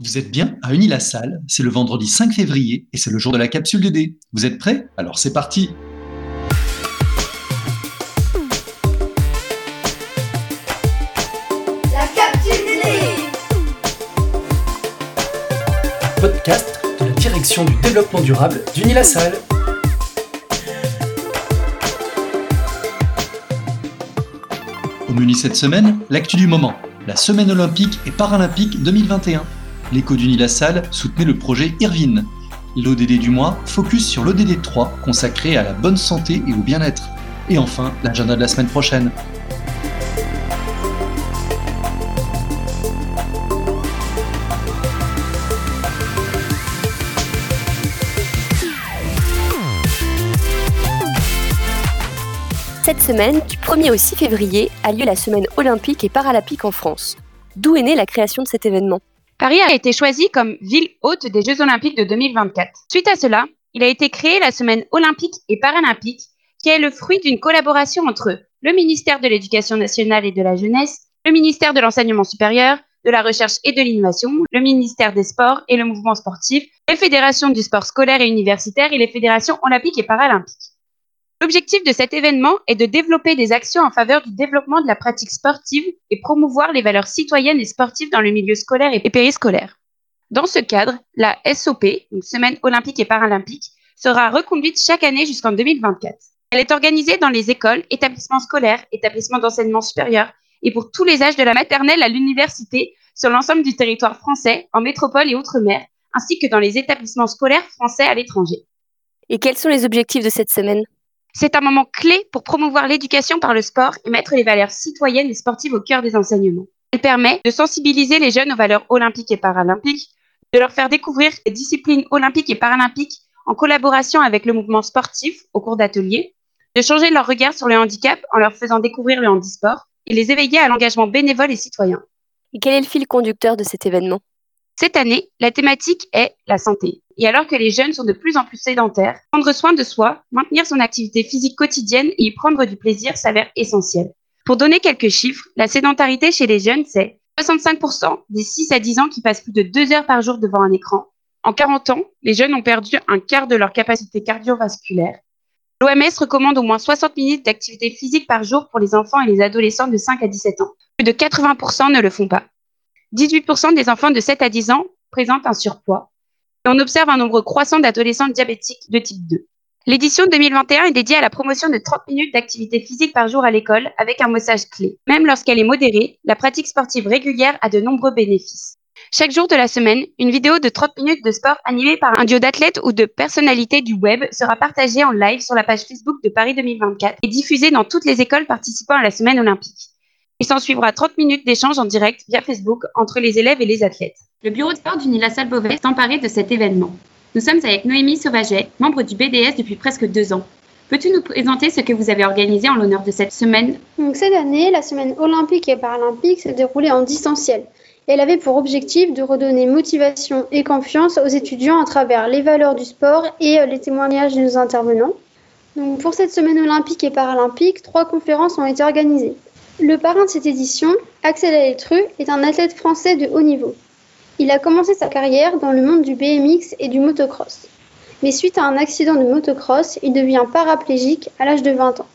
Vous êtes bien à Unis-la-Salle, c'est le vendredi 5 février et c'est le jour de la capsule de dés. Vous êtes prêts? Alors c'est parti La capsule des dés Podcast de la direction du développement durable d'Unis-la-Salle. Au menu cette semaine, l'actu du moment, la semaine olympique et paralympique 2021. L'écho d'Uni-la-Salle soutenait le projet Irvine. L'ODD du mois focus sur l'ODD 3 consacré à la bonne santé et au bien-être. Et enfin, l'agenda de la semaine prochaine. Cette semaine, du 1er au 6 février, a lieu la semaine olympique et paralympique en France. D'où est née la création de cet événement? Paris a été choisi comme ville hôte des Jeux olympiques de 2024. Suite à cela, il a été créé la semaine olympique et paralympique, qui est le fruit d'une collaboration entre le ministère de l'Éducation nationale et de la jeunesse, le ministère de l'enseignement supérieur, de la recherche et de l'innovation, le ministère des Sports et le mouvement sportif, les fédérations du sport scolaire et universitaire et les fédérations olympiques et paralympiques. L'objectif de cet événement est de développer des actions en faveur du développement de la pratique sportive et promouvoir les valeurs citoyennes et sportives dans le milieu scolaire et périscolaire. Dans ce cadre, la SOP, donc Semaine olympique et paralympique, sera reconduite chaque année jusqu'en 2024. Elle est organisée dans les écoles, établissements scolaires, établissements d'enseignement supérieur et pour tous les âges de la maternelle à l'université sur l'ensemble du territoire français, en métropole et outre-mer, ainsi que dans les établissements scolaires français à l'étranger. Et quels sont les objectifs de cette semaine? C'est un moment clé pour promouvoir l'éducation par le sport et mettre les valeurs citoyennes et sportives au cœur des enseignements. Elle permet de sensibiliser les jeunes aux valeurs olympiques et paralympiques, de leur faire découvrir les disciplines olympiques et paralympiques en collaboration avec le mouvement sportif au cours d'ateliers, de changer leur regard sur le handicap en leur faisant découvrir le handisport et les éveiller à l'engagement bénévole et citoyen. Et quel est le fil conducteur de cet événement? Cette année, la thématique est la santé. Et alors que les jeunes sont de plus en plus sédentaires, prendre soin de soi, maintenir son activité physique quotidienne et y prendre du plaisir s'avère essentiel. Pour donner quelques chiffres, la sédentarité chez les jeunes, c'est 65% des 6 à 10 ans qui passent plus de 2 heures par jour devant un écran. En 40 ans, les jeunes ont perdu un quart de leur capacité cardiovasculaire. L'OMS recommande au moins 60 minutes d'activité physique par jour pour les enfants et les adolescents de 5 à 17 ans. Plus de 80% ne le font pas. 18% des enfants de 7 à 10 ans présentent un surpoids on observe un nombre croissant d'adolescents diabétiques de type 2. L'édition 2021 est dédiée à la promotion de 30 minutes d'activité physique par jour à l'école avec un message clé. Même lorsqu'elle est modérée, la pratique sportive régulière a de nombreux bénéfices. Chaque jour de la semaine, une vidéo de 30 minutes de sport animée par un duo d'athlètes ou de personnalités du web sera partagée en live sur la page Facebook de Paris 2024 et diffusée dans toutes les écoles participant à la semaine olympique. Il s'en suivra 30 minutes d'échange en direct via Facebook entre les élèves et les athlètes. Le bureau de sport du Nila-Salle Beauvais est emparé de cet événement. Nous sommes avec Noémie Sauvaget, membre du BDS depuis presque deux ans. Peux-tu nous présenter ce que vous avez organisé en l'honneur de cette semaine? Cette année, la semaine olympique et paralympique s'est déroulée en distanciel. Elle avait pour objectif de redonner motivation et confiance aux étudiants à travers les valeurs du sport et euh, les témoignages de nos intervenants. Pour cette semaine olympique et paralympique, trois conférences ont été organisées. Le parrain de cette édition, Axel Aletru, est un athlète français de haut niveau. Il a commencé sa carrière dans le monde du BMX et du motocross. Mais suite à un accident de motocross, il devient paraplégique à l'âge de 20 ans.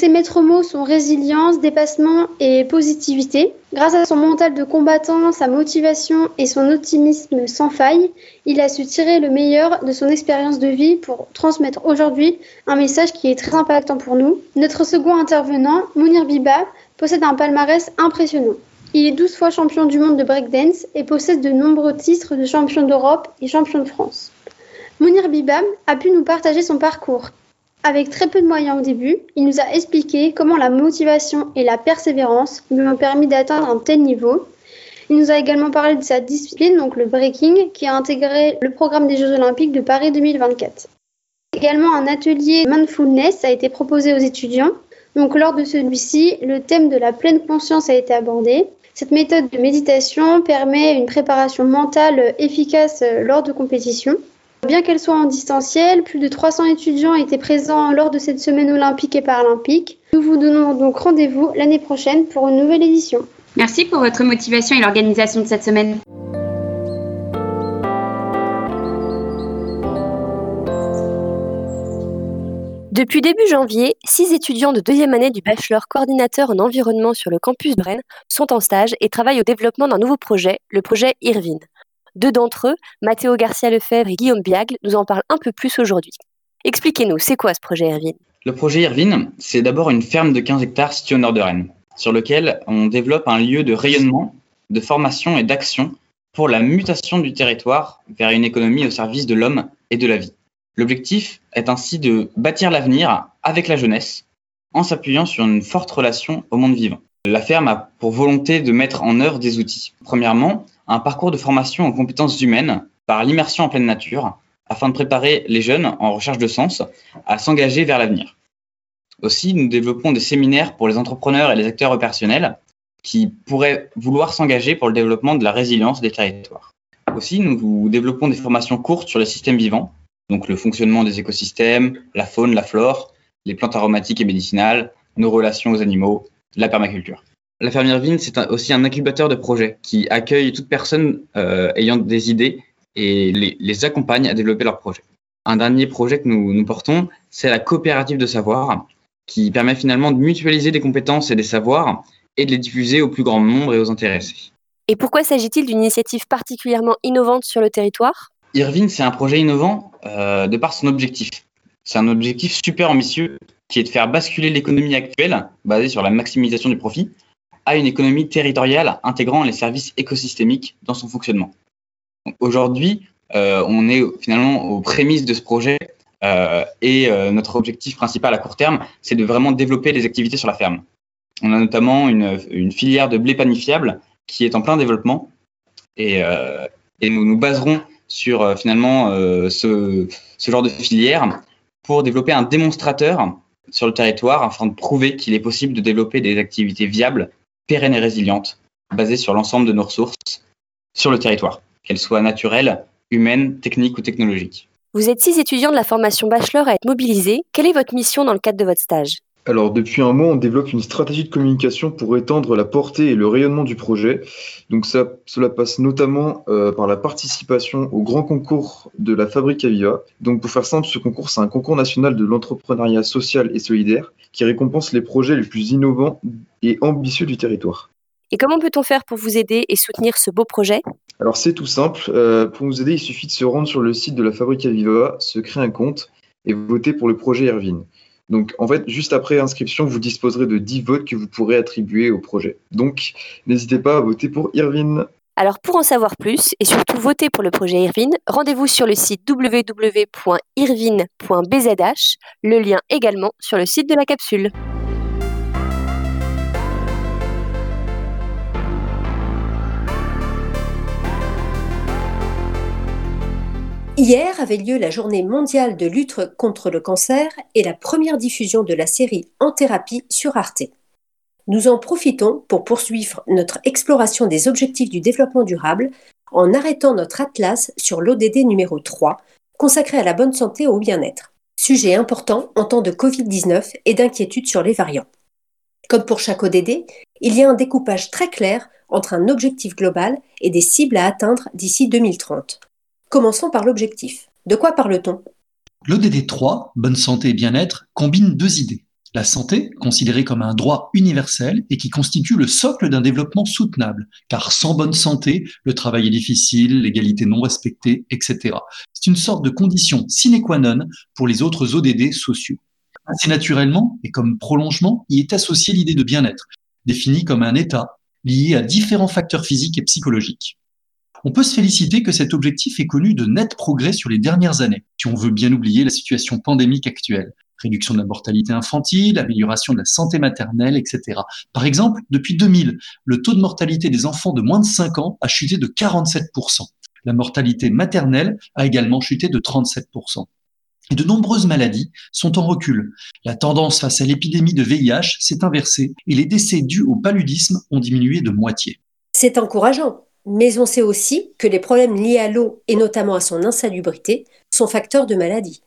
Ses maîtres mots sont résilience, dépassement et positivité. Grâce à son mental de combattant, sa motivation et son optimisme sans faille, il a su tirer le meilleur de son expérience de vie pour transmettre aujourd'hui un message qui est très impactant pour nous. Notre second intervenant, Mounir Biba, possède un palmarès impressionnant. Il est 12 fois champion du monde de breakdance et possède de nombreux titres de champion d'Europe et champion de France. Mounir Bibam a pu nous partager son parcours. Avec très peu de moyens au début, il nous a expliqué comment la motivation et la persévérance lui ont permis d'atteindre un tel niveau. Il nous a également parlé de sa discipline, donc le breaking, qui a intégré le programme des Jeux Olympiques de Paris 2024. Également, un atelier mindfulness a été proposé aux étudiants. Donc, lors de celui-ci, le thème de la pleine conscience a été abordé. Cette méthode de méditation permet une préparation mentale efficace lors de compétitions. Bien qu'elle soit en distanciel, plus de 300 étudiants étaient présents lors de cette semaine olympique et paralympique. Nous vous donnons donc rendez-vous l'année prochaine pour une nouvelle édition. Merci pour votre motivation et l'organisation de cette semaine. Depuis début janvier, six étudiants de deuxième année du bachelor coordinateur en environnement sur le campus de Rennes sont en stage et travaillent au développement d'un nouveau projet, le projet Irvine. Deux d'entre eux, Mathéo Garcia Lefebvre et Guillaume Biagle, nous en parlent un peu plus aujourd'hui. Expliquez-nous, c'est quoi ce projet Irvine? Le projet Irvine, c'est d'abord une ferme de 15 hectares située au nord de Rennes, sur lequel on développe un lieu de rayonnement, de formation et d'action pour la mutation du territoire vers une économie au service de l'homme et de la vie. L'objectif est ainsi de bâtir l'avenir avec la jeunesse en s'appuyant sur une forte relation au monde vivant. La ferme a pour volonté de mettre en œuvre des outils. Premièrement, un parcours de formation en compétences humaines par l'immersion en pleine nature afin de préparer les jeunes en recherche de sens à s'engager vers l'avenir. Aussi, nous développons des séminaires pour les entrepreneurs et les acteurs opérationnels qui pourraient vouloir s'engager pour le développement de la résilience des territoires. Aussi, nous développons des formations courtes sur les systèmes vivants donc le fonctionnement des écosystèmes, la faune, la flore, les plantes aromatiques et médicinales, nos relations aux animaux, la permaculture. La ferme Irvine, c'est aussi un incubateur de projets qui accueille toute personne euh, ayant des idées et les, accompagne à développer leurs projets. Un dernier projet que nous, nous portons, c'est la coopérative de savoir, qui permet finalement de mutualiser des compétences et des savoirs et de les diffuser au plus grand nombre et aux intéressés. Et pourquoi s'agit-il d'une initiative particulièrement innovante sur le territoire? Irvine, c'est un projet innovant euh, de par son objectif. C'est un objectif super ambitieux qui est de faire basculer l'économie actuelle, basée sur la maximisation du profit, à une économie territoriale intégrant les services écosystémiques dans son fonctionnement. Aujourd'hui, euh, on est finalement aux prémices de ce projet euh, et notre objectif principal à court terme, c'est de vraiment développer les activités sur la ferme. On a notamment une, filière de blé panifiable qui est en plein développement et nous nous baserons sur euh, finalement euh, ce, ce, genre de filière pour développer un démonstrateur sur le territoire afin de prouver qu'il est possible de développer des activités viables, pérennes et résilientes, basées sur l'ensemble de nos ressources sur le territoire, qu'elles soient naturelles, humaines, techniques ou technologiques. Vous êtes six étudiants de la formation bachelor à être mobilisés. Quelle est votre mission dans le cadre de votre stage? Alors depuis un mois, on développe une stratégie de communication pour étendre la portée et le rayonnement du projet. Donc ça, cela passe notamment euh, par la participation au grand concours de la Fabrique Aviva. Donc pour faire simple, ce concours, c'est un concours national de l'entrepreneuriat social et solidaire qui récompense les projets les plus innovants et ambitieux du territoire. Et comment peut-on faire pour vous aider et soutenir ce beau projet? Alors c'est tout simple. Euh, pour nous aider, il suffit de se rendre sur le site de la Fabrique Aviva, se créer un compte et voter pour le projet Erwin. Donc, en fait, juste après inscription, vous disposerez de 10 votes que vous pourrez attribuer au projet. Donc, n'hésitez pas à voter pour Irvine. Alors, pour en savoir plus et surtout voter pour le projet Irvine, rendez-vous sur le site www.irvine.bzh, le lien également sur le site de la capsule. Hier avait lieu la journée mondiale de lutte contre le cancer et la première diffusion de la série En thérapie sur Arte. Nous en profitons pour poursuivre notre exploration des objectifs du développement durable en arrêtant notre atlas sur l'ODD numéro 3, consacré à la bonne santé et au bien-être. Sujet important en temps de Covid-19 et d'inquiétude sur les variants. Comme pour chaque ODD, il y a un découpage très clair entre un objectif global et des cibles à atteindre d'ici 2030. Commençons par l'objectif. De quoi parle-t-on? L'ODD 3, bonne santé et bien-être, combine deux idées. La santé, considérée comme un droit universel et qui constitue le socle d'un développement soutenable, car sans bonne santé, le travail est difficile, l'égalité non respectée, etc. C'est une sorte de condition sine qua non pour les autres ODD sociaux. Assez naturellement, et comme prolongement, y est associée l'idée de bien-être, définie comme un état lié à différents facteurs physiques et psychologiques. On peut se féliciter que cet objectif ait connu de nets progrès sur les dernières années, si on veut bien oublier la situation pandémique actuelle. Réduction de la mortalité infantile, amélioration de la santé maternelle, etc. Par exemple, depuis 2000, le taux de mortalité des enfants de moins de 5 ans a chuté de 47%. La mortalité maternelle a également chuté de 37%. Et de nombreuses maladies sont en recul. La tendance face à l'épidémie de VIH s'est inversée et les décès dus au paludisme ont diminué de moitié. C'est encourageant mais on sait aussi que les problèmes liés à l'eau, et notamment à son insalubrité, sont facteurs de maladie.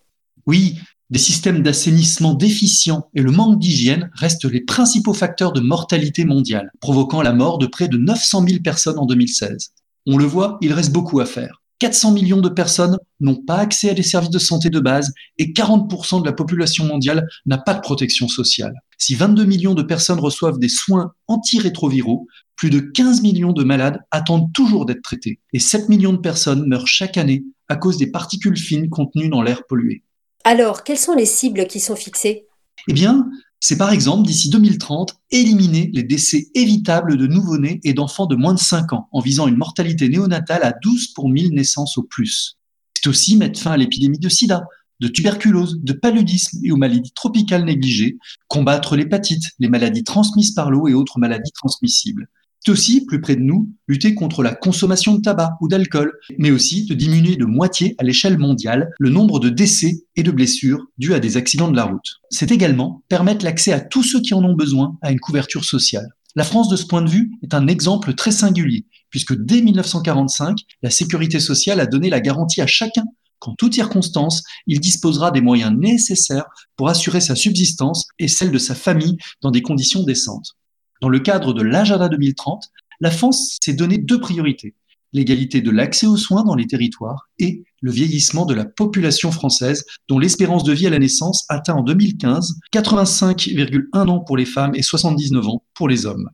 Oui, des systèmes d'assainissement déficients et le manque d'hygiène restent les principaux facteurs de mortalité mondiale, provoquant la mort de près de 900 000 personnes en 2016. On le voit, il reste beaucoup à faire. 400 millions de personnes n'ont pas accès à des services de santé de base et 40% de la population mondiale n'a pas de protection sociale. Si 22 millions de personnes reçoivent des soins antirétroviraux, plus de 15 millions de malades attendent toujours d'être traités et 7 millions de personnes meurent chaque année à cause des particules fines contenues dans l'air pollué. Alors, quelles sont les cibles qui sont fixées? Eh bien, c'est par exemple d'ici 2030 éliminer les décès évitables de nouveau-nés et d'enfants de moins de 5 ans en visant une mortalité néonatale à 12 pour 1000 naissances au plus. C'est aussi mettre fin à l'épidémie de sida, de tuberculose, de paludisme et aux maladies tropicales négligées, combattre l'hépatite, les maladies transmises par l'eau et autres maladies transmissibles. C'est aussi, plus près de nous, lutter contre la consommation de tabac ou d'alcool, mais aussi de diminuer de moitié à l'échelle mondiale le nombre de décès et de blessures dus à des accidents de la route. C'est également permettre l'accès à tous ceux qui en ont besoin à une couverture sociale. La France, de ce point de vue, est un exemple très singulier, puisque dès 1945, la sécurité sociale a donné la garantie à chacun qu'en toutes circonstances, il disposera des moyens nécessaires pour assurer sa subsistance et celle de sa famille dans des conditions décentes. Dans le cadre de l'agenda 2030, la France s'est donné deux priorités l'égalité de l'accès aux soins dans les territoires et le vieillissement de la population française, dont l'espérance de vie à la naissance atteint en 2015 85,1 ans pour les femmes et 79 ans pour les hommes.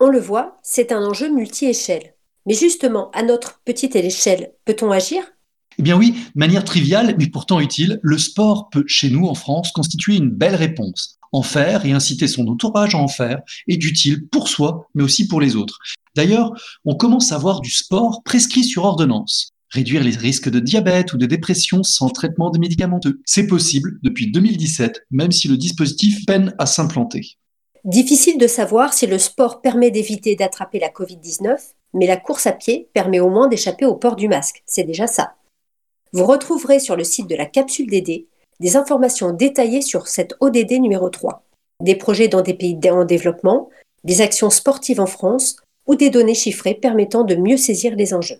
On le voit, c'est un enjeu multi-échelle. Mais justement, à notre petite échelle, peut-on agir? Eh bien oui, de manière triviale, mais pourtant utile, le sport peut, chez nous en France, constituer une belle réponse en faire et inciter son entourage à en faire est utile pour soi, mais aussi pour les autres. D'ailleurs, on commence à voir du sport prescrit sur ordonnance. Réduire les risques de diabète ou de dépression sans traitement de médicamenteux. C'est possible depuis 2017, même si le dispositif peine à s'implanter. Difficile de savoir si le sport permet d'éviter d'attraper la Covid-19, mais la course à pied permet au moins d'échapper au port du masque. C'est déjà ça. Vous retrouverez sur le site de la capsule DD des informations détaillées sur cette ODD numéro 3, des projets dans des pays en développement, des actions sportives en France ou des données chiffrées permettant de mieux saisir les enjeux.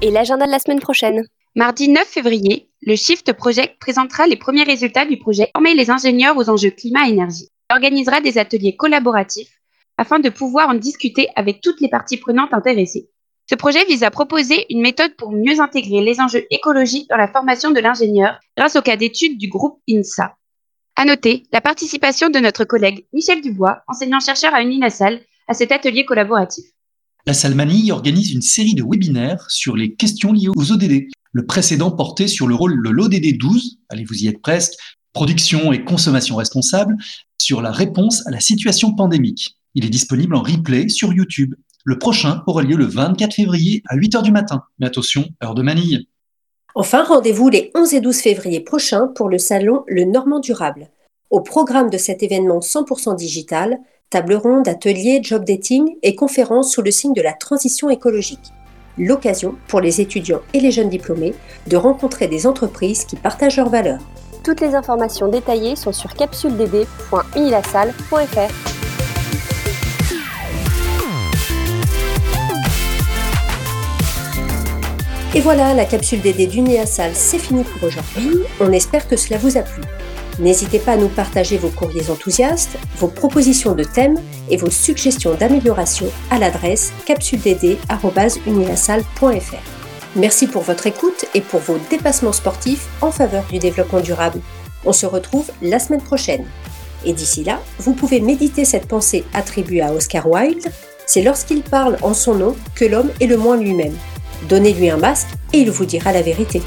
Et l'agenda de la semaine prochaine Mardi 9 février, le Shift Project présentera les premiers résultats du projet Former les ingénieurs aux enjeux climat-énergie. Il organisera des ateliers collaboratifs afin de pouvoir en discuter avec toutes les parties prenantes intéressées. Ce projet vise à proposer une méthode pour mieux intégrer les enjeux écologiques dans la formation de l'ingénieur grâce au cas d'étude du groupe INSA. À noter la participation de notre collègue Michel Dubois, enseignant-chercheur à Uninasal, à cet atelier collaboratif. La Salmanie organise une série de webinaires sur les questions liées aux ODD. Le précédent portait sur le rôle de l'ODD 12, allez vous y êtes presque, production et consommation responsable, sur la réponse à la situation pandémique. Il est disponible en replay sur YouTube. Le prochain aura lieu le 24 février à 8h du matin. Mais attention, heure de manille. Enfin, rendez-vous les 11 et 12 février prochains pour le salon Le Normand Durable. Au programme de cet événement 100% digital, table ronde, ateliers, job dating et conférences sous le signe de la transition écologique. L'occasion pour les étudiants et les jeunes diplômés de rencontrer des entreprises qui partagent leurs valeurs. Toutes les informations détaillées sont sur capsuleddd.unilassal.fr. Et voilà, la capsule DD d'Uniasal, c'est fini pour aujourd'hui. On espère que cela vous a plu. N'hésitez pas à nous partager vos courriers enthousiastes, vos propositions de thèmes et vos suggestions d'amélioration à l'adresse capsuleddd.unilassal.fr. Merci pour votre écoute et pour vos dépassements sportifs en faveur du développement durable. On se retrouve la semaine prochaine. Et d'ici là, vous pouvez méditer cette pensée attribuée à Oscar Wilde. C'est lorsqu'il parle en son nom que l'homme est le moins lui-même. Donnez-lui un masque et il vous dira la vérité.